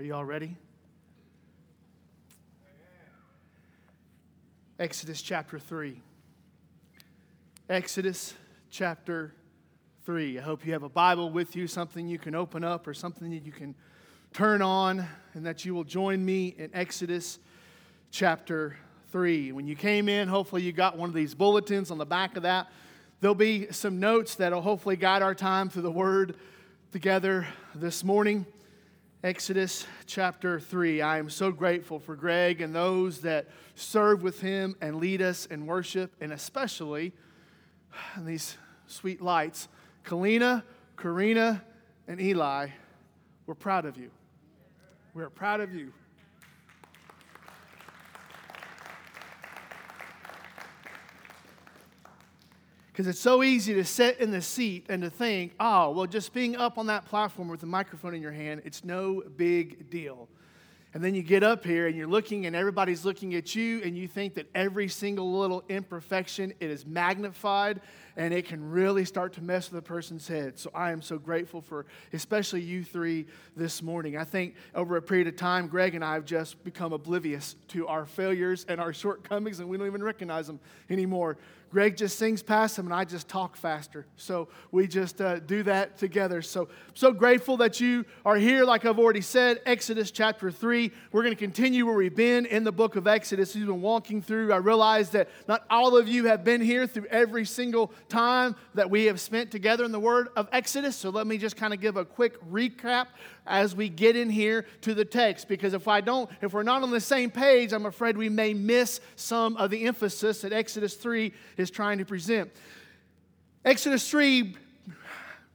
Are you all ready? Exodus chapter 3. Exodus chapter 3. I hope you have a Bible with you, something you can open up or something that you can turn on, and that you will join me in Exodus chapter 3. When you came in, hopefully you got one of these bulletins on the back of that. There'll be some notes that'll hopefully guide our time through the Word together this morning. Exodus chapter 3. I am so grateful for Greg and those that serve with him and lead us in worship, and especially these sweet lights. Kalina, Karina, and Eli, we're proud of you. We're proud of you. Because it's so easy to sit in the seat and to think, oh, well, just being up on that platform with a microphone in your hand, it's no big deal. And then you get up here and you're looking and everybody's looking at you and you think that every single little imperfection it is magnified and it can really start to mess with a person's head. So I am so grateful for especially you three this morning. I think over a period of time Greg and I have just become oblivious to our failures and our shortcomings and we don't even recognize them anymore. Greg just sings past him, and I just talk faster. So we just uh, do that together. So, so grateful that you are here. Like I've already said, Exodus chapter 3. We're going to continue where we've been in the book of Exodus. We've been walking through. I realize that not all of you have been here through every single time that we have spent together in the word of Exodus. So let me just kind of give a quick recap as we get in here to the text because if I don't if we're not on the same page I'm afraid we may miss some of the emphasis that Exodus 3 is trying to present. Exodus 3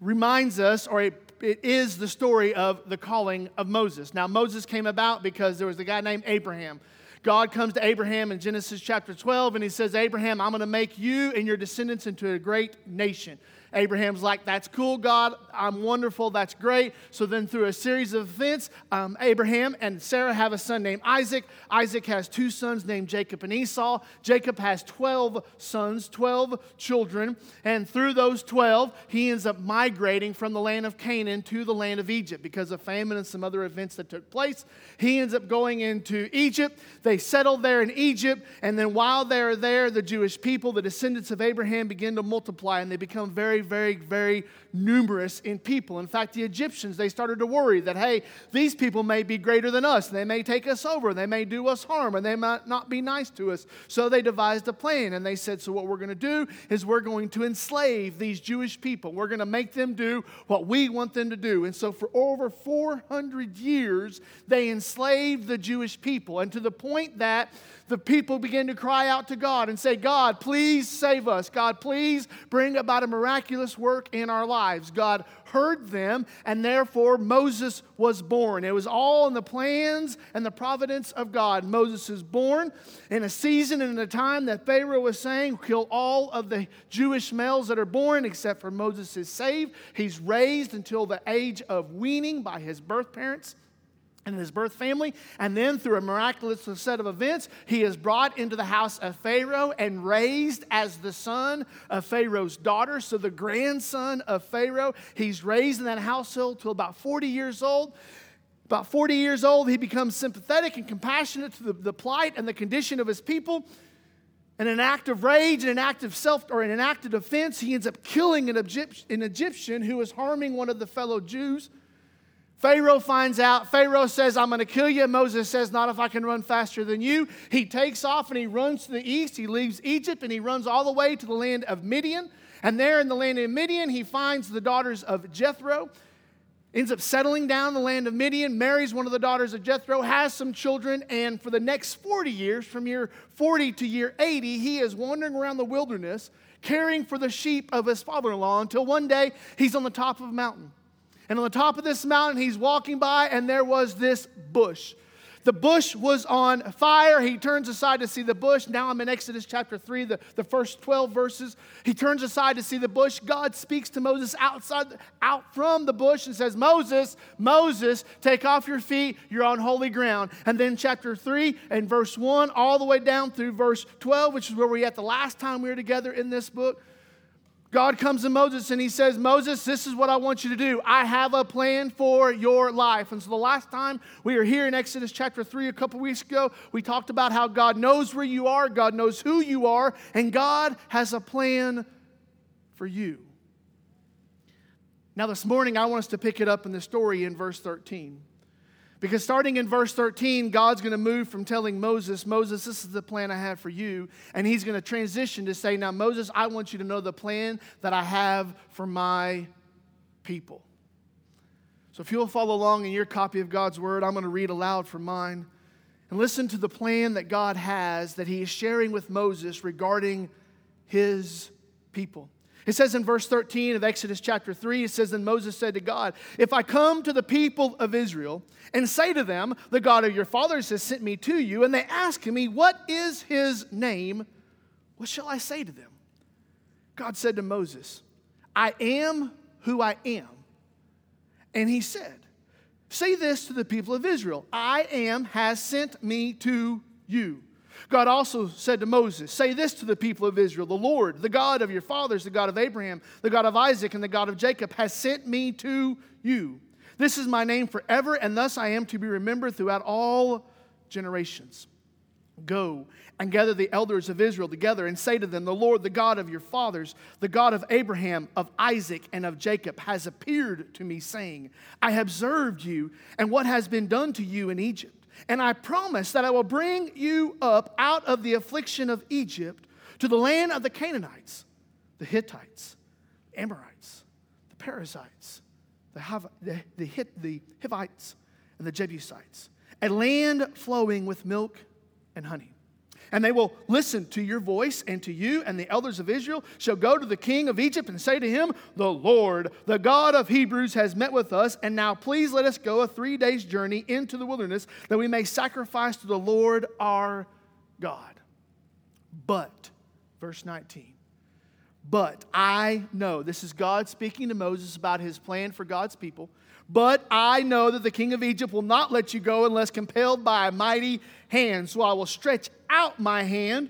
reminds us or it, it is the story of the calling of Moses. Now Moses came about because there was a guy named Abraham. God comes to Abraham in Genesis chapter 12 and he says, Abraham, I'm going to make you and your descendants into a great nation. Abraham's like, That's cool, God. I'm wonderful. That's great. So then, through a series of events, um, Abraham and Sarah have a son named Isaac. Isaac has two sons named Jacob and Esau. Jacob has 12 sons, 12 children. And through those 12, he ends up migrating from the land of Canaan to the land of Egypt because of famine and some other events that took place. He ends up going into Egypt. They settle there in Egypt. And then, while they're there, the Jewish people, the descendants of Abraham, begin to multiply and they become very, very, very numerous in people. In fact, the Egyptians, they started to worry that, hey, these people may be greater than us. They may take us over. They may do us harm, and they might not be nice to us. So they devised a plan, and they said, so what we're going to do is we're going to enslave these Jewish people. We're going to make them do what we want them to do. And so for over 400 years, they enslaved the Jewish people, and to the point that the people began to cry out to God and say, God, please save us. God, please bring about a miraculous work in our lives. God heard them, and therefore Moses was born. It was all in the plans and the providence of God. Moses is born in a season and in a time that Pharaoh was saying, kill all of the Jewish males that are born, except for Moses is saved. He's raised until the age of weaning by his birth parents and his birth family. And then, through a miraculous set of events, he is brought into the house of Pharaoh and raised as the son of Pharaoh's daughter. So, the grandson of Pharaoh, he's raised in that household till about 40 years old. About 40 years old, he becomes sympathetic and compassionate to the, the plight and the condition of his people. In an act of rage in an act of self or in an act of defense, he ends up killing an, an Egyptian who is harming one of the fellow Jews. Pharaoh finds out. Pharaoh says, I'm going to kill you. Moses says, Not if I can run faster than you. He takes off and he runs to the east. He leaves Egypt and he runs all the way to the land of Midian. And there in the land of Midian, he finds the daughters of Jethro, ends up settling down in the land of Midian, marries one of the daughters of Jethro, has some children, and for the next 40 years, from year 40 to year 80, he is wandering around the wilderness caring for the sheep of his father in law until one day he's on the top of a mountain. And on the top of this mountain, he's walking by, and there was this bush. The bush was on fire. He turns aside to see the bush. Now I'm in Exodus chapter 3, the, the first 12 verses. He turns aside to see the bush. God speaks to Moses outside, out from the bush and says, Moses, Moses, take off your feet. You're on holy ground. And then chapter 3 and verse 1, all the way down through verse 12, which is where we at the last time we were together in this book. God comes to Moses and he says, Moses, this is what I want you to do. I have a plan for your life. And so the last time we were here in Exodus chapter 3 a couple weeks ago, we talked about how God knows where you are, God knows who you are, and God has a plan for you. Now, this morning, I want us to pick it up in the story in verse 13. Because starting in verse 13, God's going to move from telling Moses, Moses, this is the plan I have for you. And he's going to transition to say, Now, Moses, I want you to know the plan that I have for my people. So if you'll follow along in your copy of God's word, I'm going to read aloud from mine. And listen to the plan that God has that he is sharing with Moses regarding his people. It says in verse 13 of Exodus chapter 3, it says, Then Moses said to God, If I come to the people of Israel and say to them, The God of your fathers has sent me to you, and they ask me, What is his name? What shall I say to them? God said to Moses, I am who I am. And he said, Say this to the people of Israel I am has sent me to you. God also said to Moses, Say this to the people of Israel The Lord, the God of your fathers, the God of Abraham, the God of Isaac, and the God of Jacob, has sent me to you. This is my name forever, and thus I am to be remembered throughout all generations. Go and gather the elders of Israel together and say to them, The Lord, the God of your fathers, the God of Abraham, of Isaac, and of Jacob, has appeared to me, saying, I have observed you and what has been done to you in Egypt. And I promise that I will bring you up out of the affliction of Egypt to the land of the Canaanites, the Hittites, the Amorites, the Perizzites, the, the, the, the Hivites, and the Jebusites, a land flowing with milk and honey. And they will listen to your voice, and to you and the elders of Israel shall go to the king of Egypt and say to him, The Lord, the God of Hebrews, has met with us, and now please let us go a three days' journey into the wilderness that we may sacrifice to the Lord our God. But, verse 19, but I know, this is God speaking to Moses about his plan for God's people. But I know that the king of Egypt will not let you go unless compelled by a mighty hand. So I will stretch out my hand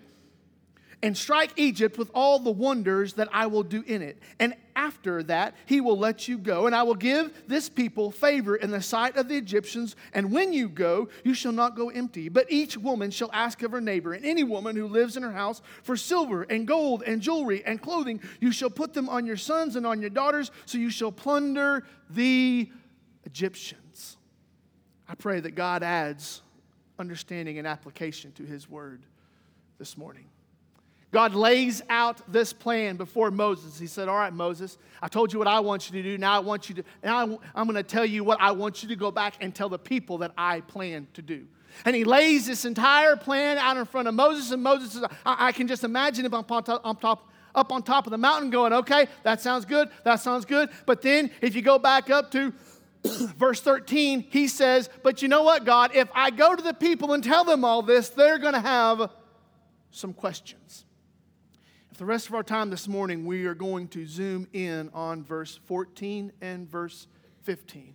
and strike Egypt with all the wonders that I will do in it. And after that, he will let you go. And I will give this people favor in the sight of the Egyptians. And when you go, you shall not go empty. But each woman shall ask of her neighbor, and any woman who lives in her house, for silver and gold and jewelry and clothing. You shall put them on your sons and on your daughters, so you shall plunder the Egyptians. I pray that God adds understanding and application to his word this morning. God lays out this plan before Moses. He said, All right, Moses, I told you what I want you to do. Now I want you to, now I'm going to tell you what I want you to go back and tell the people that I plan to do. And he lays this entire plan out in front of Moses, and Moses says, I, I can just imagine him up on, top, on top, up on top of the mountain going, Okay, that sounds good, that sounds good. But then if you go back up to verse 13, he says, But you know what, God? If I go to the people and tell them all this, they're going to have some questions. For the rest of our time this morning, we are going to zoom in on verse 14 and verse 15.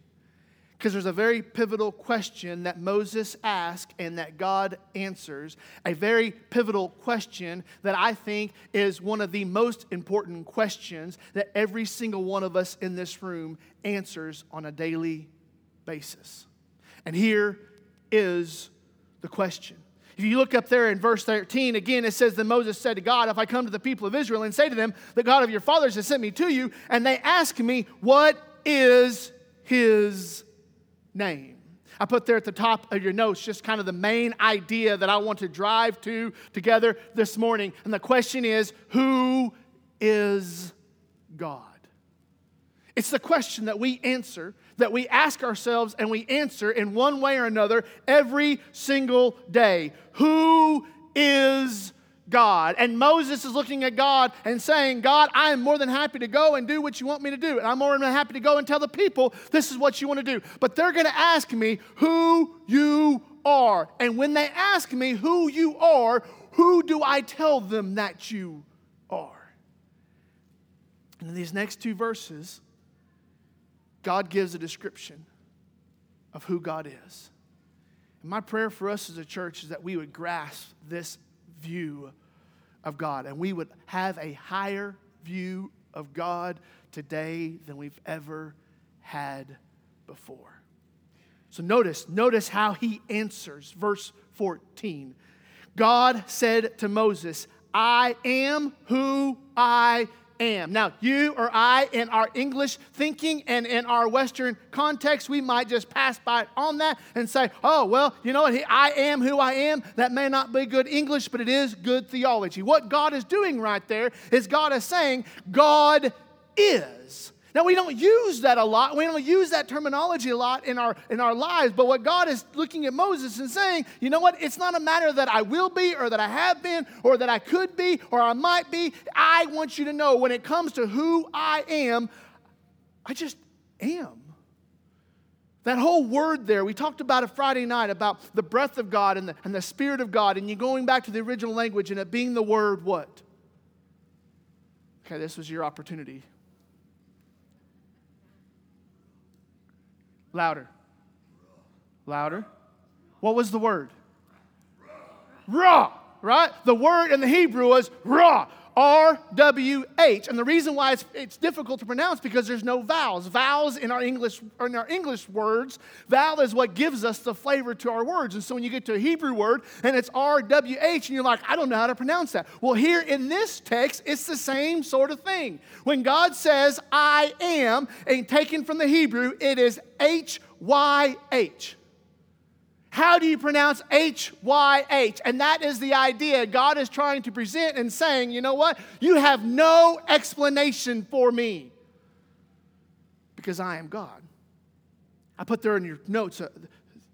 Because there's a very pivotal question that Moses asked and that God answers. A very pivotal question that I think is one of the most important questions that every single one of us in this room answers on a daily basis. And here is the question if you look up there in verse 13, again, it says that Moses said to God, If I come to the people of Israel and say to them, The God of your fathers has sent me to you, and they ask me, What is his name? I put there at the top of your notes just kind of the main idea that I want to drive to together this morning. And the question is, Who is God? It's the question that we answer that we ask ourselves and we answer in one way or another every single day Who is God? And Moses is looking at God and saying, God, I am more than happy to go and do what you want me to do. And I'm more than happy to go and tell the people this is what you want to do. But they're going to ask me who you are. And when they ask me who you are, who do I tell them that you are? And in these next two verses, God gives a description of who God is. And my prayer for us as a church is that we would grasp this view of God and we would have a higher view of God today than we've ever had before. So notice, notice how he answers. Verse 14. God said to Moses, I am who I am. Now, you or I, in our English thinking and in our Western context, we might just pass by on that and say, oh, well, you know what? I am who I am. That may not be good English, but it is good theology. What God is doing right there is God is saying, God is. Now, we don't use that a lot. We don't use that terminology a lot in our, in our lives. But what God is looking at Moses and saying, you know what? It's not a matter that I will be or that I have been or that I could be or I might be. I want you to know when it comes to who I am, I just am. That whole word there, we talked about it Friday night about the breath of God and the, and the Spirit of God, and you going back to the original language and it being the word what? Okay, this was your opportunity. Louder. Louder. What was the word? Ruach, right? The word in the Hebrew was ruach. R W H. And the reason why it's, it's difficult to pronounce because there's no vowels. Vowels in our English in our English words, vowel is what gives us the flavor to our words. And so when you get to a Hebrew word and it's R W H and you're like, I don't know how to pronounce that. Well, here in this text, it's the same sort of thing. When God says I am, and taken from the Hebrew, it is H Y H. How do you pronounce H Y H? And that is the idea God is trying to present and saying, you know what? You have no explanation for me because I am God. I put there in your notes uh,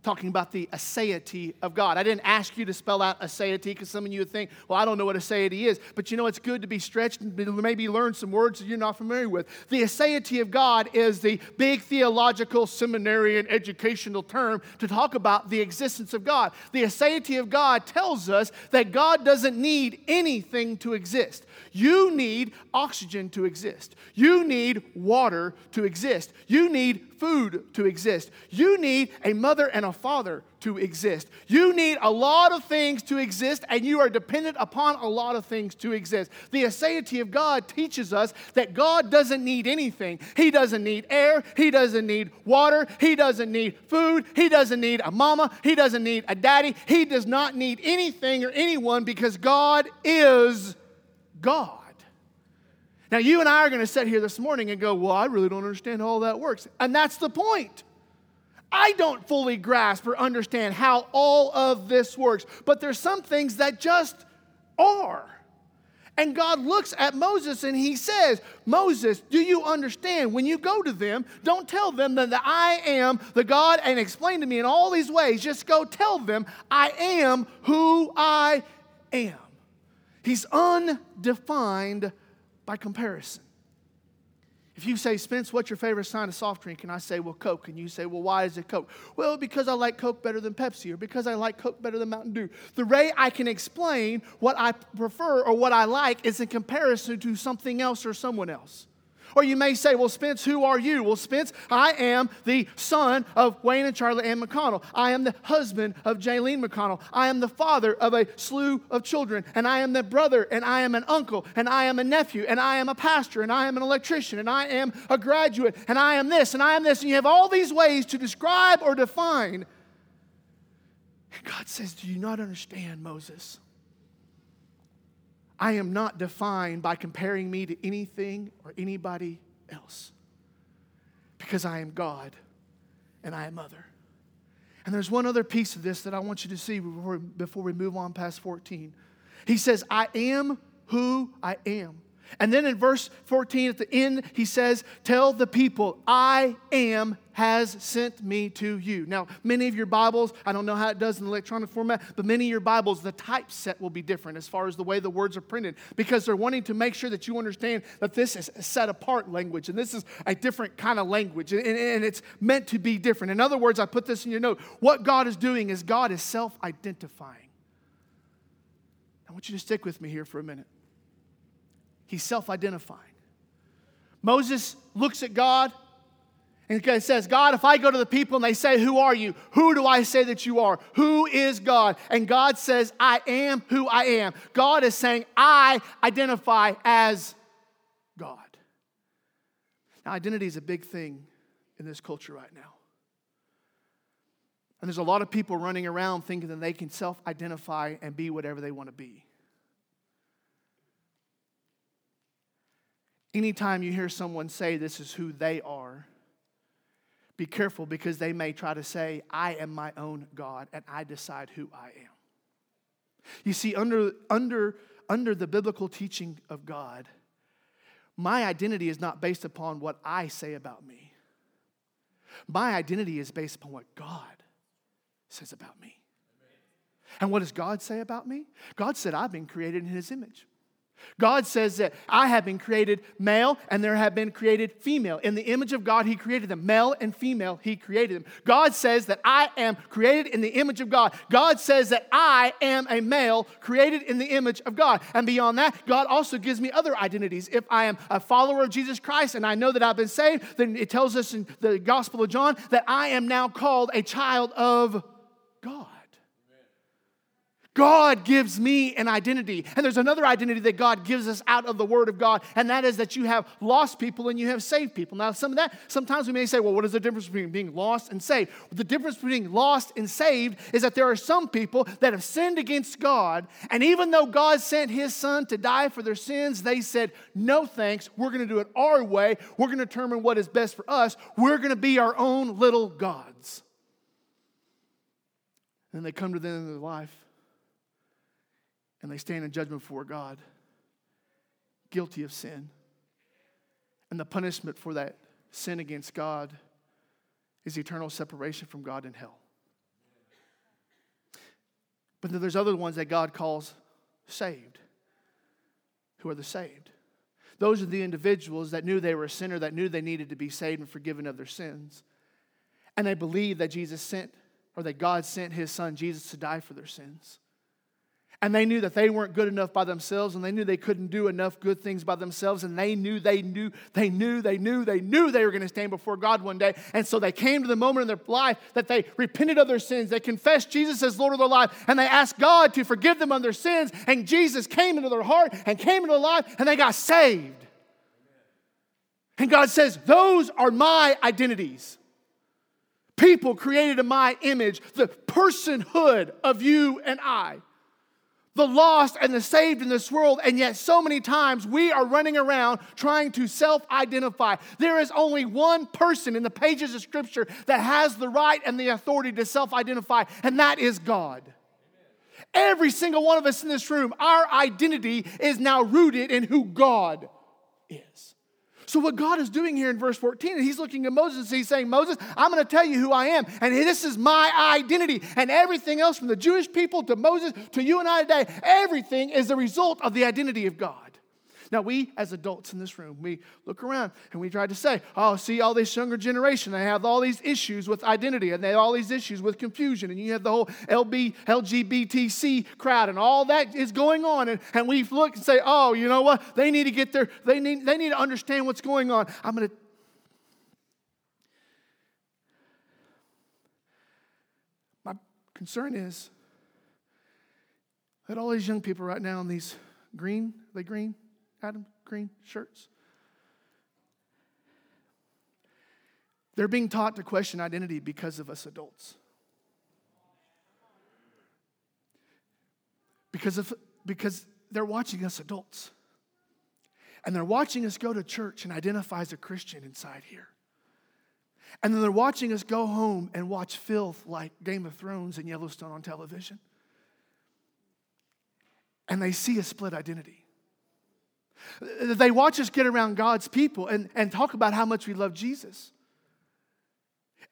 talking about the aseity of God. I didn't ask you to spell out aseity because some of you would think, well, I don't know what aseity is. But you know, it's good to be stretched and maybe learn some words that you're not familiar with. The aseity of God is the big theological seminary and educational term to talk about the existence of God. The aseity of God tells us that God doesn't need anything to exist. You need oxygen to exist. You need water to exist. You need food to exist. You need a mother and a father to exist. You need a lot of things to exist, and you are dependent upon a lot of things to exist. The aseity of God teaches us that God doesn't need anything. He doesn't need air, He doesn't need water, He doesn't need food, He doesn't need a mama, He doesn't need a daddy, He does not need anything or anyone because God is God. Now, you and I are going to sit here this morning and go, Well, I really don't understand how all that works. And that's the point. I don't fully grasp or understand how all of this works, but there's some things that just are. And God looks at Moses and he says, Moses, do you understand? When you go to them, don't tell them that I am the God and explain to me in all these ways. Just go tell them, I am who I am. He's undefined by comparison. If you say, Spence, what's your favorite sign of soft drink? And I say, well, Coke. And you say, well, why is it Coke? Well, because I like Coke better than Pepsi or because I like Coke better than Mountain Dew. The way I can explain what I prefer or what I like is in comparison to something else or someone else. Or you may say, Well, Spence, who are you? Well, Spence, I am the son of Wayne and Charlie Ann McConnell. I am the husband of Jaylene McConnell. I am the father of a slew of children. And I am the brother, and I am an uncle, and I am a nephew, and I am a pastor, and I am an electrician, and I am a graduate, and I am this, and I am this. And you have all these ways to describe or define. And God says, Do you not understand, Moses? I am not defined by comparing me to anything or anybody else because I am God and I am mother. And there's one other piece of this that I want you to see before, before we move on past 14. He says, I am who I am. And then in verse 14 at the end, he says, Tell the people, I am has sent me to you. Now, many of your Bibles, I don't know how it does in electronic format, but many of your Bibles, the typeset will be different as far as the way the words are printed because they're wanting to make sure that you understand that this is a set apart language and this is a different kind of language and, and it's meant to be different. In other words, I put this in your note. What God is doing is God is self identifying. I want you to stick with me here for a minute. He's self identifying. Moses looks at God and says, God, if I go to the people and they say, Who are you? Who do I say that you are? Who is God? And God says, I am who I am. God is saying, I identify as God. Now, identity is a big thing in this culture right now. And there's a lot of people running around thinking that they can self identify and be whatever they want to be. Anytime you hear someone say this is who they are, be careful because they may try to say, I am my own God and I decide who I am. You see, under, under, under the biblical teaching of God, my identity is not based upon what I say about me. My identity is based upon what God says about me. And what does God say about me? God said, I've been created in His image. God says that I have been created male and there have been created female. In the image of God, He created them. Male and female, He created them. God says that I am created in the image of God. God says that I am a male created in the image of God. And beyond that, God also gives me other identities. If I am a follower of Jesus Christ and I know that I've been saved, then it tells us in the Gospel of John that I am now called a child of God. God gives me an identity. And there's another identity that God gives us out of the Word of God, and that is that you have lost people and you have saved people. Now, some of that, sometimes we may say, well, what is the difference between being lost and saved? The difference between lost and saved is that there are some people that have sinned against God, and even though God sent His Son to die for their sins, they said, no thanks, we're going to do it our way. We're going to determine what is best for us. We're going to be our own little gods. And they come to the end of their life and they stand in judgment before God, guilty of sin. And the punishment for that sin against God is eternal separation from God in hell. But then there's other ones that God calls saved. Who are the saved? Those are the individuals that knew they were a sinner, that knew they needed to be saved and forgiven of their sins. And they believed that Jesus sent, or that God sent his son Jesus to die for their sins. And they knew that they weren't good enough by themselves, and they knew they couldn't do enough good things by themselves, and they knew, they knew, they knew, they knew, they knew they were going to stand before God one day. And so they came to the moment in their life that they repented of their sins, they confessed Jesus as Lord of their life, and they asked God to forgive them of their sins, and Jesus came into their heart and came into their life, and they got saved. And God says, Those are my identities. People created in my image, the personhood of you and I the lost and the saved in this world, and yet so many times we are running around trying to self identify. There is only one person in the pages of Scripture that has the right and the authority to self identify, and that is God. Every single one of us in this room, our identity is now rooted in who God is. So, what God is doing here in verse 14, he's looking at Moses, he's saying, Moses, I'm going to tell you who I am, and this is my identity. And everything else from the Jewish people to Moses to you and I today, everything is the result of the identity of God. Now, we as adults in this room, we look around and we try to say, oh, see, all this younger generation, they have all these issues with identity and they have all these issues with confusion. And you have the whole LB, LGBTQ crowd and all that is going on. And, and we look and say, oh, you know what? They need to get their, they need, they need to understand what's going on. I'm going to. My concern is that all these young people right now in these green, they green? Adam green shirts. They're being taught to question identity because of us adults. Because, of, because they're watching us adults. And they're watching us go to church and identify as a Christian inside here. And then they're watching us go home and watch filth like Game of Thrones and Yellowstone on television. And they see a split identity. They watch us get around God's people and, and talk about how much we love Jesus.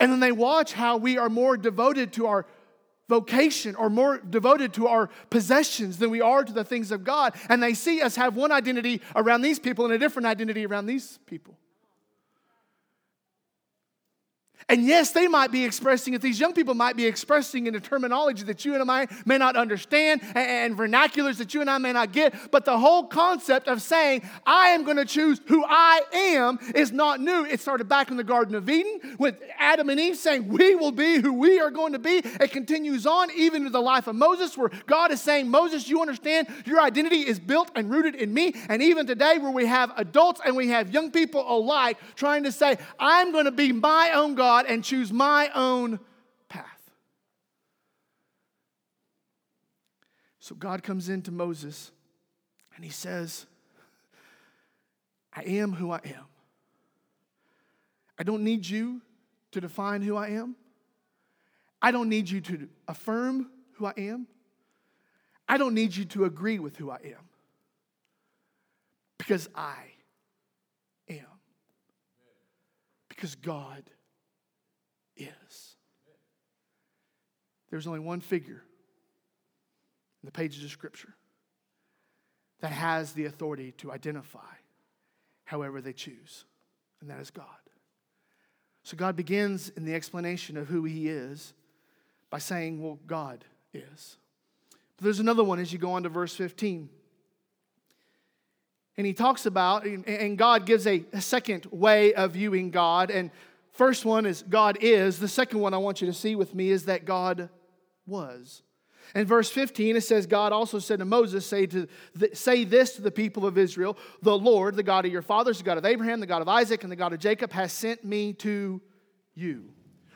And then they watch how we are more devoted to our vocation or more devoted to our possessions than we are to the things of God. And they see us have one identity around these people and a different identity around these people. And yes, they might be expressing it. These young people might be expressing in a terminology that you and I may not understand and vernaculars that you and I may not get. But the whole concept of saying, I am going to choose who I am is not new. It started back in the Garden of Eden with Adam and Eve saying, We will be who we are going to be. It continues on even to the life of Moses, where God is saying, Moses, you understand your identity is built and rooted in me. And even today, where we have adults and we have young people alike trying to say, I'm going to be my own God God and choose my own path. So God comes into Moses and he says, I am who I am. I don't need you to define who I am. I don't need you to affirm who I am. I don't need you to agree with who I am. Because I am. Because God is. There's only one figure in the pages of Scripture that has the authority to identify however they choose, and that is God. So God begins in the explanation of who He is by saying, Well, God is. But there's another one as you go on to verse 15. And he talks about, and God gives a, second way of viewing God. And First one is God is. The second one I want you to see with me is that God was. In verse 15, it says, God also said to Moses, say, to say this to the people of Israel The Lord, the God of your fathers, the God of Abraham, the God of Isaac, and the God of Jacob, has sent me to you.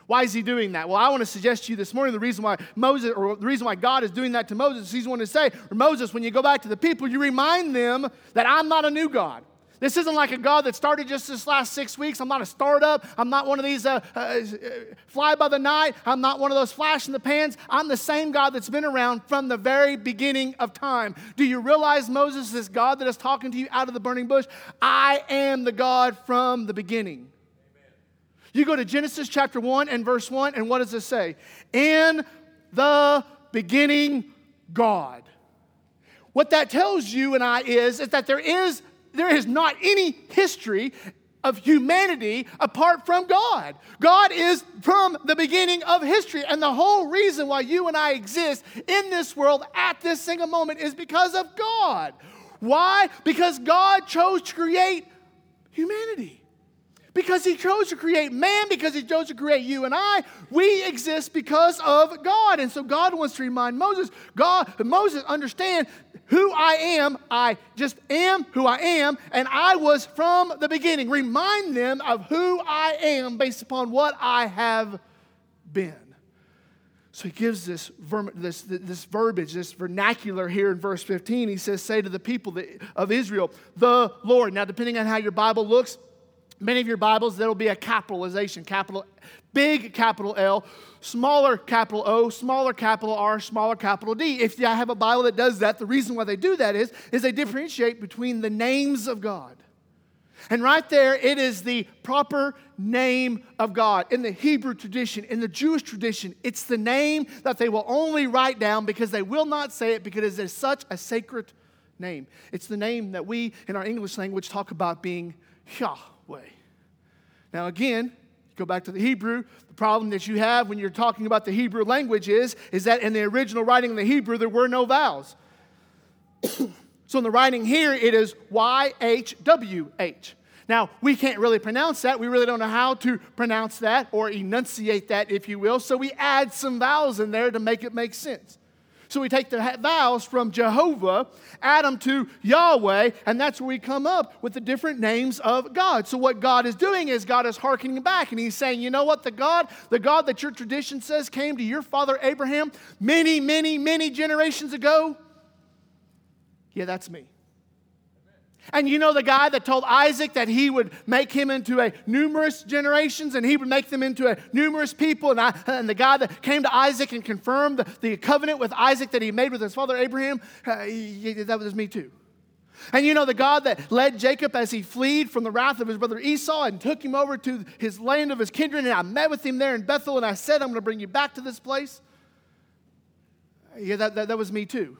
Why is he doing that? Well, I want to suggest to you this morning the reason why Moses, or the reason why God is doing that to Moses, he's wanting to say, Moses, when you go back to the people, you remind them that I'm not a new God. This isn't like a God that started just this last six weeks. I'm not a startup. I'm not one of these uh, uh, uh, fly by the night. I'm not one of those flash in the pans. I'm the same God that's been around from the very beginning of time. Do you realize, Moses, this God that is talking to you out of the burning bush? I am the God from the beginning. Amen. You go to Genesis chapter 1 and verse 1, and what does it say? In the beginning, God. What that tells you and I is, is that there is there is not any history of humanity apart from God. God is from the beginning of history. And the whole reason why you and I exist in this world at this single moment is because of God. Why? Because God chose to create humanity. Because he chose to create man, because he chose to create you and I, we exist because of God. And so God wants to remind Moses, God, Moses, understand who I am. I just am who I am, and I was from the beginning. Remind them of who I am based upon what I have been. So he gives this, this, this verbiage, this vernacular here in verse 15. He says, Say to the people of Israel, the Lord. Now, depending on how your Bible looks, Many of your Bibles, there will be a capitalization, capital, big capital L, smaller capital O, smaller capital R, smaller capital D. If I have a Bible that does that, the reason why they do that is, is they differentiate between the names of God. And right there, it is the proper name of God. In the Hebrew tradition, in the Jewish tradition, it's the name that they will only write down because they will not say it because it is such a sacred name. It's the name that we in our English language talk about being Yah. Now, again, go back to the Hebrew. The problem that you have when you're talking about the Hebrew language is, is that in the original writing in the Hebrew, there were no vowels. so in the writing here, it is YHWH. Now, we can't really pronounce that. We really don't know how to pronounce that or enunciate that, if you will. So we add some vowels in there to make it make sense. So we take the vowels from Jehovah, add them to Yahweh, and that's where we come up with the different names of God. So what God is doing is God is hearkening back and he's saying, you know what, the God, the God that your tradition says came to your father Abraham many, many, many generations ago, yeah, that's me. And you know the guy that told Isaac that he would make him into a numerous generations and he would make them into a numerous people. And, I, and the guy that came to Isaac and confirmed the, the covenant with Isaac that he made with his father Abraham, uh, he, that was me too. And you know the God that led Jacob as he fled from the wrath of his brother Esau and took him over to his land of his kindred. And I met with him there in Bethel and I said, I'm going to bring you back to this place. Yeah, that, that, that was me too.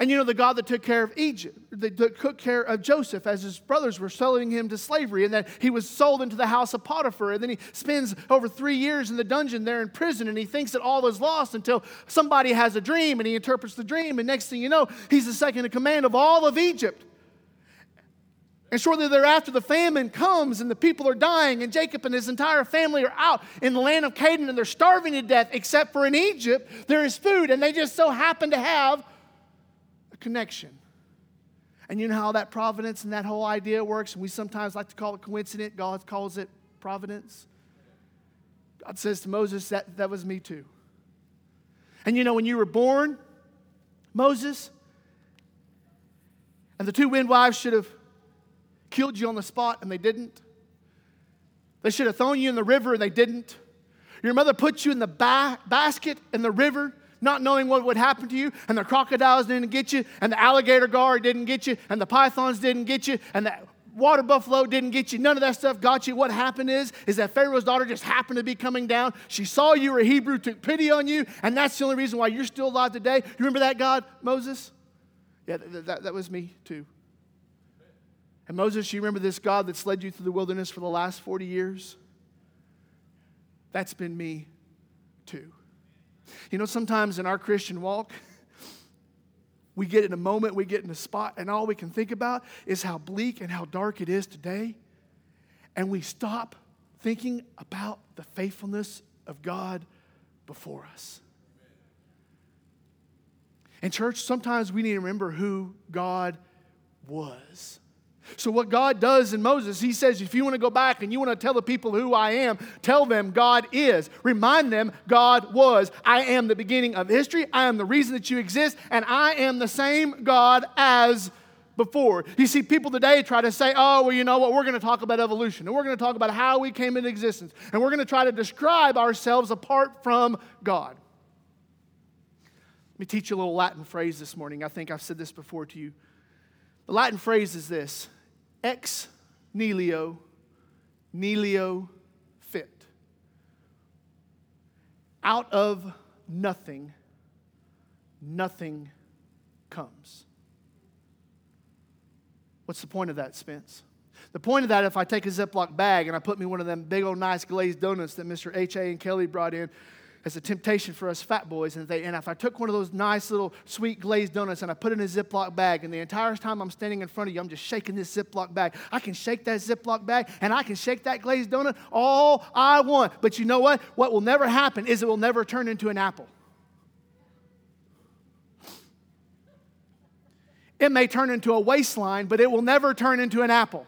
And you know, the God that took care of Egypt, that took care of Joseph as his brothers were selling him to slavery, and then he was sold into the house of Potiphar, and then he spends over three years in the dungeon there in prison, and he thinks that all is lost until somebody has a dream, and he interprets the dream, and next thing you know, he's the second in command of all of Egypt. And shortly thereafter, the famine comes and the people are dying, and Jacob and his entire family are out in the land of Canaan and they're starving to death, except for in Egypt, there is food, and they just so happen to have connection. And you know how that providence and that whole idea works? And we sometimes like to call it coincidence, God calls it providence. God says to Moses, that, that was me too. And you know, when you were born, Moses, and the two wind wives should have killed you on the spot and they didn't. They should have thrown you in the river and they didn't. Your mother put you in the ba- basket in the river, not knowing what would happen to you, and the crocodiles didn't get you, and the alligator guard didn't get you, and the pythons didn't get you, and the water buffalo didn't get you. None of that stuff got you. What happened is, is that Pharaoh's daughter just happened to be coming down. She saw you were a Hebrew, took pity on you, and that's the only reason why you're still alive today. You remember that God, Moses? Yeah, that, that, that was me too. And Moses, you remember this God that's led you through the wilderness for the last 40 years? That's been me too. You know, sometimes in our Christian walk, we get in a moment, we get in a spot, and all we can think about is how bleak and how dark it is today. And we stop thinking about the faithfulness of God before us. In church, sometimes we need to remember who God was. So, what God does in Moses, He says, if you want to go back and you want to tell the people who I am, tell them God is. Remind them God was. I am the beginning of history. I am the reason that you exist, and I am the same God as before. You see, people today try to say, oh, well, you know what, we're going to talk about evolution, and we're going to talk about how we came into existence, and we're going to try to describe ourselves apart from God. Let me teach you a little Latin phrase this morning. I think I've said this before to you. The Latin phrase is this ex nihilo, nihilo fit. Out of nothing, nothing comes. What's the point of that, Spence? The point of that, if I take a Ziploc bag and I put me one of them big old nice glazed donuts that Mr. H.A. and Kelly brought in, as a temptation for us fat boys. And, they, and if I took one of those nice little sweet glazed donuts and I put it in a Ziploc bag, and the entire time I'm standing in front of you, I'm just shaking this Ziploc bag. I can shake that Ziploc bag and I can shake that glazed donut all I want. But you know what? What will never happen is it will never turn into an apple. It may turn into a waistline, but it will never turn into an apple.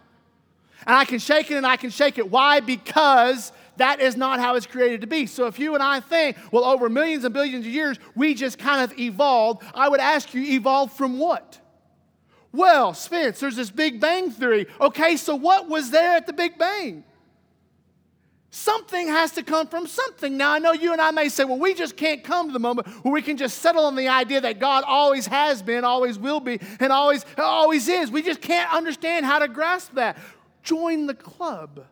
And I can shake it and I can shake it. Why? Because that is not how it's created to be. So if you and I think, well, over millions and billions of years, we just kind of evolved, I would ask you, evolved from what? Well, Spence, there's this Big Bang Theory. Okay, so what was there at the Big Bang? Something has to come from something. Now, I know you and I may say, well, we just can't come to the moment where we can just settle on the idea that God always has been, always will be, and always, always is. We just can't understand how to grasp that. Join the club.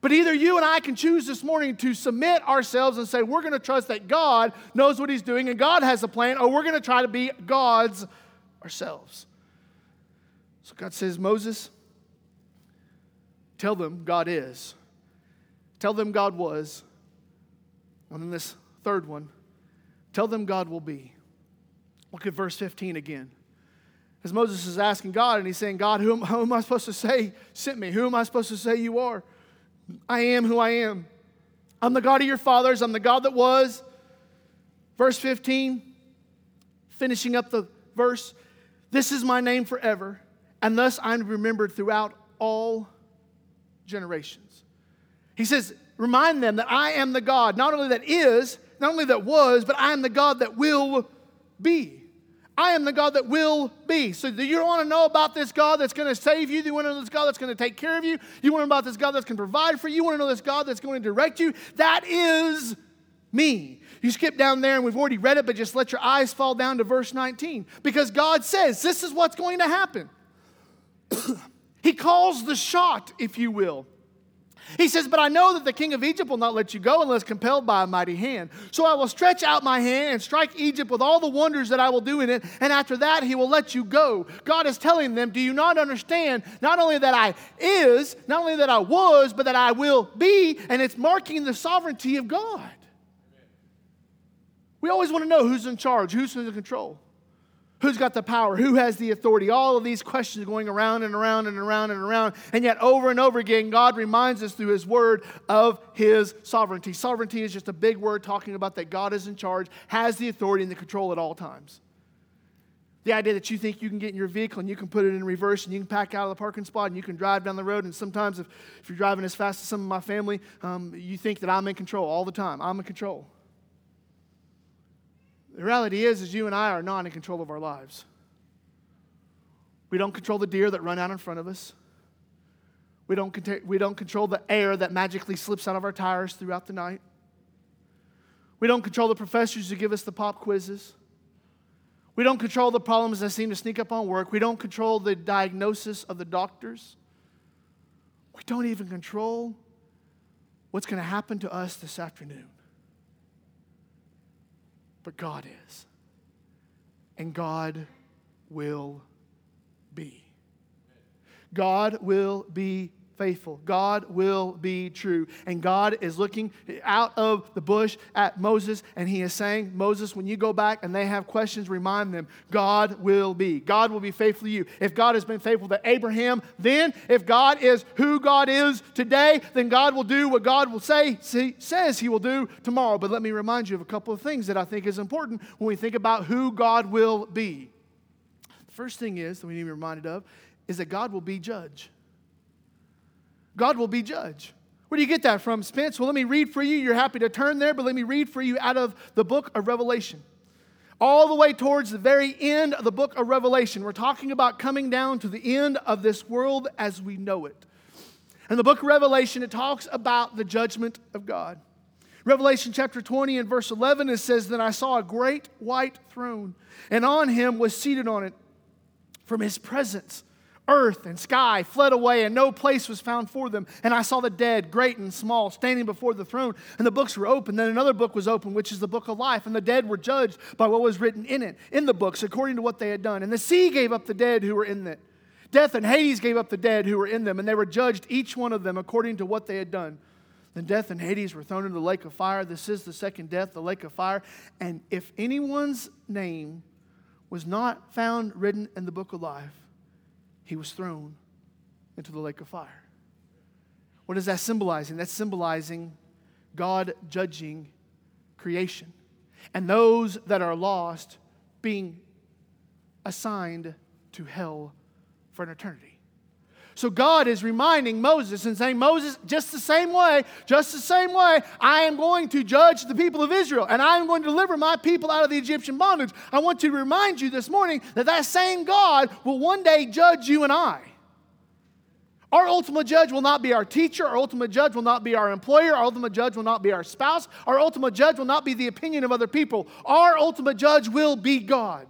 But either you and I can choose this morning to submit ourselves and say, we're going to trust that God knows what He's doing and God has a plan, or we're going to try to be God's ourselves. So God says, Moses, tell them God is. Tell them God was. And then this third one, tell them God will be. Look at verse 15 again. As Moses is asking God, and he's saying, God, who am, who am I supposed to say sent me? Who am I supposed to say you are? I am who I am. I'm the God of your fathers. I'm the God that was. Verse 15, finishing up the verse. This is my name forever, and thus I'm remembered throughout all generations. He says, Remind them that I am the God, not only that is, not only that was, but I am the God that will be. I am the God that will be. So, do you want to know about this God that's going to save you? Do you want to know this God that's going to take care of you? You want to know about this God that's going to provide for you? You want to know this God that's going to direct you? That is me. You skip down there and we've already read it, but just let your eyes fall down to verse 19 because God says this is what's going to happen. he calls the shot, if you will. He says, But I know that the king of Egypt will not let you go unless compelled by a mighty hand. So I will stretch out my hand and strike Egypt with all the wonders that I will do in it, and after that he will let you go. God is telling them, Do you not understand not only that I is, not only that I was, but that I will be, and it's marking the sovereignty of God. We always want to know who's in charge, who's in control. Who's got the power? Who has the authority? All of these questions going around and around and around and around. And yet, over and over again, God reminds us through His Word of His sovereignty. Sovereignty is just a big word talking about that God is in charge, has the authority and the control at all times. The idea that you think you can get in your vehicle and you can put it in reverse and you can pack out of the parking spot and you can drive down the road. And sometimes, if, if you're driving as fast as some of my family, um, you think that I'm in control all the time. I'm in control. The reality is, is you and I are not in control of our lives. We don't control the deer that run out in front of us. We don't, we don't control the air that magically slips out of our tires throughout the night. We don't control the professors who give us the pop quizzes. We don't control the problems that seem to sneak up on work. We don't control the diagnosis of the doctors. We don't even control what's going to happen to us this afternoon but God is. And God will be. God will be faithful. God will be true. And God is looking out of the bush at Moses and he is saying, Moses, when you go back and they have questions, remind them, God will be. God will be faithful to you. If God has been faithful to Abraham, then if God is who God is today, then God will do what God will say, see, says he will do tomorrow. But let me remind you of a couple of things that I think is important when we think about who God will be. The first thing is that we need to be reminded of is that God will be judge. God will be judge. Where do you get that from, Spence? Well, let me read for you. You're happy to turn there, but let me read for you out of the book of Revelation. All the way towards the very end of the book of Revelation. We're talking about coming down to the end of this world as we know it. In the book of Revelation, it talks about the judgment of God. Revelation chapter 20 and verse 11, it says, Then I saw a great white throne, and on him was seated on it from his presence earth and sky fled away, and no place was found for them. And I saw the dead, great and small, standing before the throne, and the books were open. Then another book was opened, which is the book of life, and the dead were judged by what was written in it, in the books, according to what they had done. And the sea gave up the dead who were in it. Death and Hades gave up the dead who were in them, and they were judged, each one of them, according to what they had done. Then death and Hades were thrown into the lake of fire. This is the second death, the lake of fire. And if anyone's name was not found written in the book of life, he was thrown into the lake of fire. What is that symbolizing? That's symbolizing God judging creation and those that are lost being assigned to hell for an eternity. So God is reminding Moses and saying, Moses, just the same way, just the same way, I am going to judge the people of Israel and I am going to deliver my people out of the Egyptian bondage. I want to remind you this morning that that same God will one day judge you and I. Our ultimate judge will not be our teacher. Our ultimate judge will not be our employer. Our ultimate judge will not be our spouse. Our ultimate judge will not be the opinion of other people. Our ultimate judge will be God.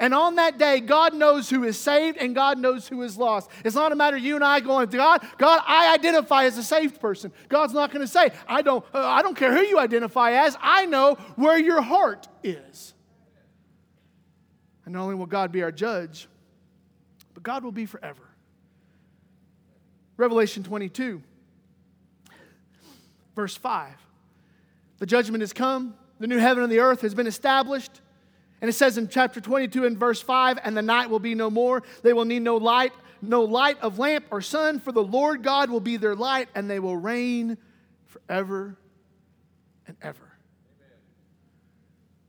And on that day, God knows who is saved and God knows who is lost. It's not a matter of you and I going, God, God, I identify as a saved person. God's not going to say, I don't, uh, I don't care who you identify as. I know where your heart is. And not only will God be our judge, but God will be forever. Revelation 22, verse 5. The judgment has come, the new heaven and the earth has been established. And it says in chapter 22 and verse 5 and the night will be no more. They will need no light, no light of lamp or sun, for the Lord God will be their light, and they will reign forever and ever. Amen.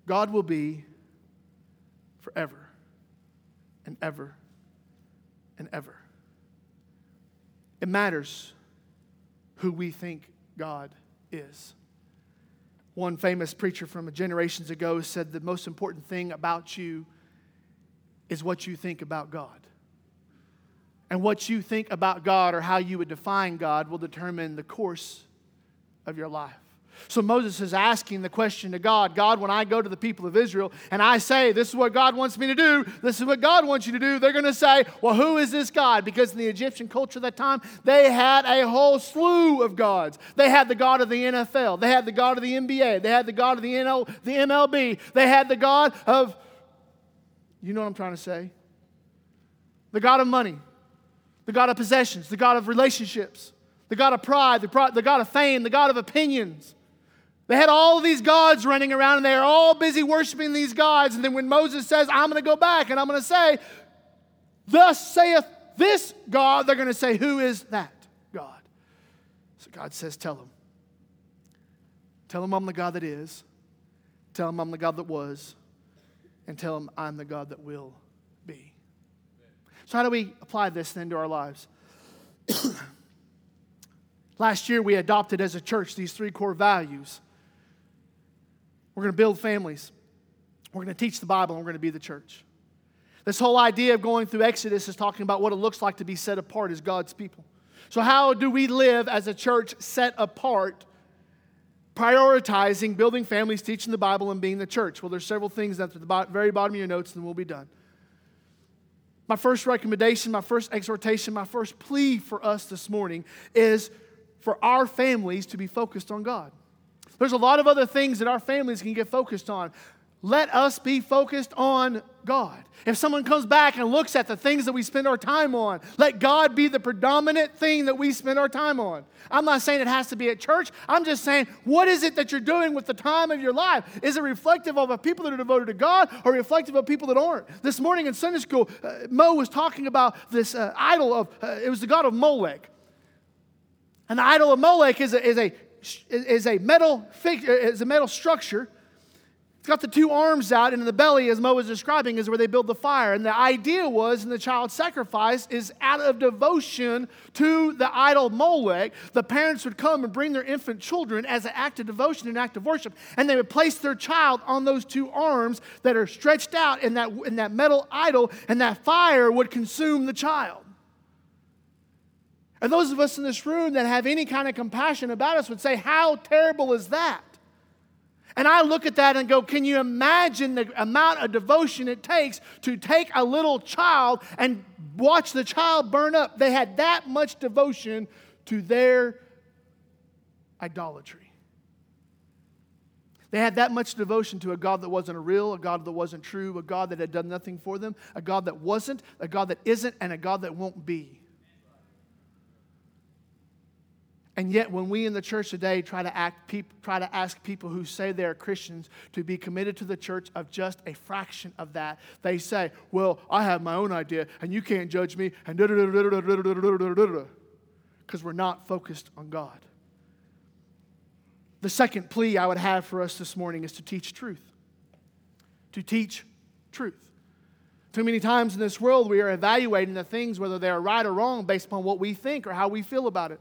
God will be forever and ever and ever. It matters who we think God is. One famous preacher from generations ago said the most important thing about you is what you think about God. And what you think about God or how you would define God will determine the course of your life. So Moses is asking the question to God God, when I go to the people of Israel and I say, This is what God wants me to do, this is what God wants you to do, they're going to say, Well, who is this God? Because in the Egyptian culture at that time, they had a whole slew of gods. They had the God of the NFL, they had the God of the NBA, they had the God of the, NL, the MLB, they had the God of, you know what I'm trying to say? The God of money, the God of possessions, the God of relationships, the God of pride, the, the God of fame, the God of opinions. They had all these gods running around and they are all busy worshiping these gods. And then when Moses says, I'm going to go back and I'm going to say, Thus saith this God, they're going to say, Who is that God? So God says, Tell them. Tell them I'm the God that is. Tell them I'm the God that was. And tell them I'm the God that will be. So, how do we apply this then to our lives? Last year, we adopted as a church these three core values we're going to build families. We're going to teach the Bible, and we're going to be the church. This whole idea of going through Exodus is talking about what it looks like to be set apart as God's people. So, how do we live as a church set apart, prioritizing building families, teaching the Bible, and being the church? Well, there's several things at the very bottom of your notes, and we'll be done. My first recommendation, my first exhortation, my first plea for us this morning is for our families to be focused on God. There's a lot of other things that our families can get focused on. Let us be focused on God. If someone comes back and looks at the things that we spend our time on, let God be the predominant thing that we spend our time on. I'm not saying it has to be at church. I'm just saying, what is it that you're doing with the time of your life? Is it reflective of people that are devoted to God or reflective of people that aren't? This morning in Sunday school, uh, Mo was talking about this uh, idol of, uh, it was the god of Molech. The idol of Molech is a, is a is a metal fig, is a metal structure. It's got the two arms out, and the belly, as Mo was describing, is where they build the fire. And the idea was in the child sacrifice is out of devotion to the idol Molech, the parents would come and bring their infant children as an act of devotion and act of worship, and they would place their child on those two arms that are stretched out in that, in that metal idol, and that fire would consume the child. And those of us in this room that have any kind of compassion about us would say, How terrible is that? And I look at that and go, Can you imagine the amount of devotion it takes to take a little child and watch the child burn up? They had that much devotion to their idolatry. They had that much devotion to a God that wasn't a real, a God that wasn't true, a God that had done nothing for them, a God that wasn't, a God that isn't, and a God that won't be. And yet, when we in the church today try to, act, try to ask people who say they're Christians to be committed to the church of just a fraction of that, they say, Well, I have my own idea, and you can't judge me, and because we're not focused on God. The second plea I would have for us this morning is to teach truth. To teach truth. Too many times in this world, we are evaluating the things, whether they are right or wrong, based upon what we think or how we feel about it.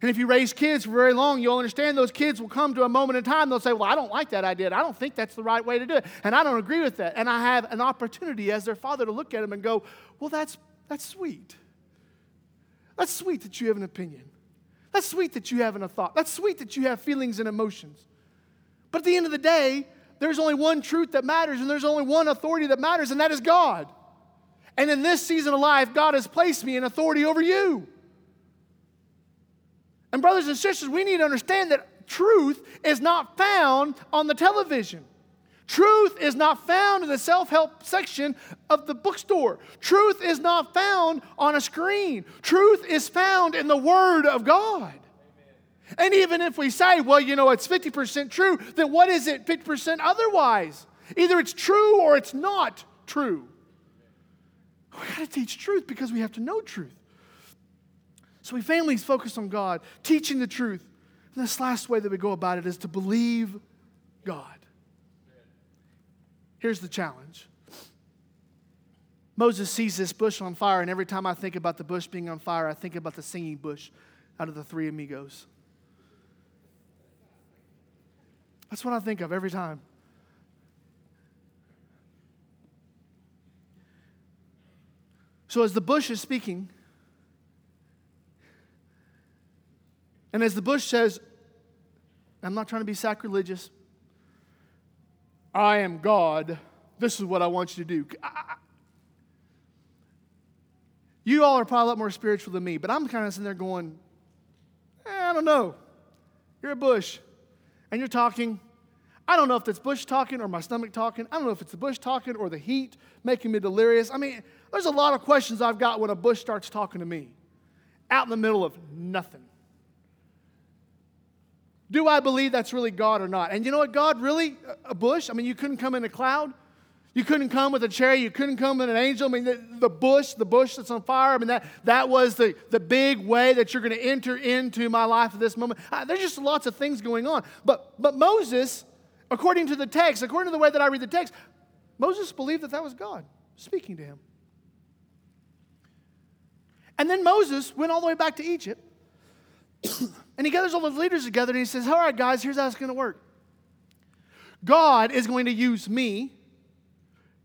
And if you raise kids for very long, you'll understand those kids will come to a moment in time, they'll say, Well, I don't like that idea. I don't think that's the right way to do it. And I don't agree with that. And I have an opportunity as their father to look at them and go, Well, that's, that's sweet. That's sweet that you have an opinion. That's sweet that you have a thought. That's sweet that you have feelings and emotions. But at the end of the day, there's only one truth that matters, and there's only one authority that matters, and that is God. And in this season of life, God has placed me in authority over you. And, brothers and sisters, we need to understand that truth is not found on the television. Truth is not found in the self help section of the bookstore. Truth is not found on a screen. Truth is found in the Word of God. And even if we say, well, you know, it's 50% true, then what is it 50% otherwise? Either it's true or it's not true. We got to teach truth because we have to know truth. So we families focus on God, teaching the truth. And this last way that we go about it is to believe God. Here's the challenge. Moses sees this bush on fire, and every time I think about the bush being on fire, I think about the singing bush out of the three amigos. That's what I think of every time. So, as the bush is speaking, And as the bush says, I'm not trying to be sacrilegious. I am God. This is what I want you to do. You all are probably a lot more spiritual than me, but I'm kind of sitting there going, eh, I don't know. You're a bush, and you're talking. I don't know if it's bush talking or my stomach talking. I don't know if it's the bush talking or the heat making me delirious. I mean, there's a lot of questions I've got when a bush starts talking to me out in the middle of nothing. Do I believe that's really God or not? And you know what, God really, a bush? I mean, you couldn't come in a cloud. You couldn't come with a chariot. You couldn't come with an angel. I mean, the, the, bush, the bush that's on fire, I mean, that, that was the, the big way that you're going to enter into my life at this moment. Uh, there's just lots of things going on. But, but Moses, according to the text, according to the way that I read the text, Moses believed that that was God speaking to him. And then Moses went all the way back to Egypt. And he gathers all the leaders together and he says, All right, guys, here's how it's going to work. God is going to use me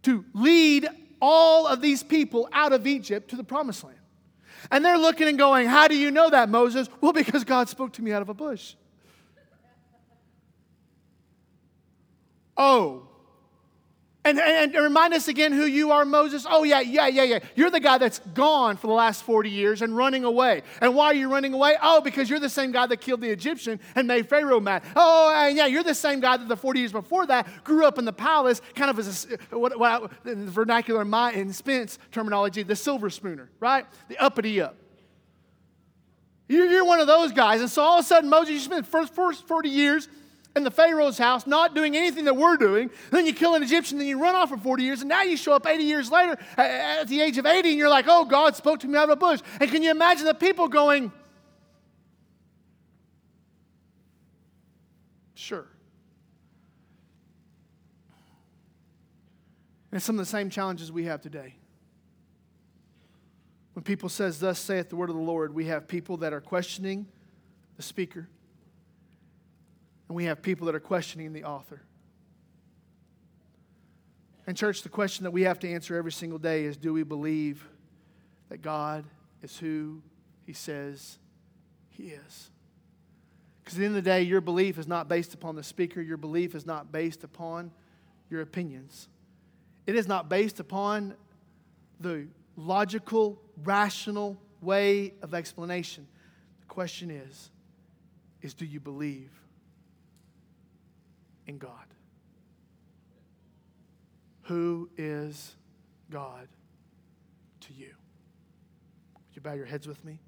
to lead all of these people out of Egypt to the promised land. And they're looking and going, How do you know that, Moses? Well, because God spoke to me out of a bush. Oh, and, and, and, remind us again who you are, Moses. Oh, yeah, yeah, yeah, yeah. You're the guy that's gone for the last 40 years and running away. And why are you running away? Oh, because you're the same guy that killed the Egyptian and made Pharaoh mad. Oh, and yeah, you're the same guy that the 40 years before that grew up in the palace, kind of as a, what, what in the vernacular in Spence terminology, the silver spooner, right? The uppity up. You're, you're one of those guys. And so all of a sudden, Moses, you spent the first, first 40 years in the Pharaoh's house, not doing anything that we're doing. Then you kill an Egyptian, then you run off for 40 years, and now you show up 80 years later at the age of 80, and you're like, oh, God spoke to me out of a bush. And can you imagine the people going, sure. And some of the same challenges we have today. When people says, thus saith the word of the Lord, we have people that are questioning the speaker and we have people that are questioning the author. And, church, the question that we have to answer every single day is do we believe that God is who He says He is? Because at the end of the day, your belief is not based upon the speaker, your belief is not based upon your opinions. It is not based upon the logical, rational way of explanation. The question is, is do you believe in God. Who is God to you? Would you bow your heads with me?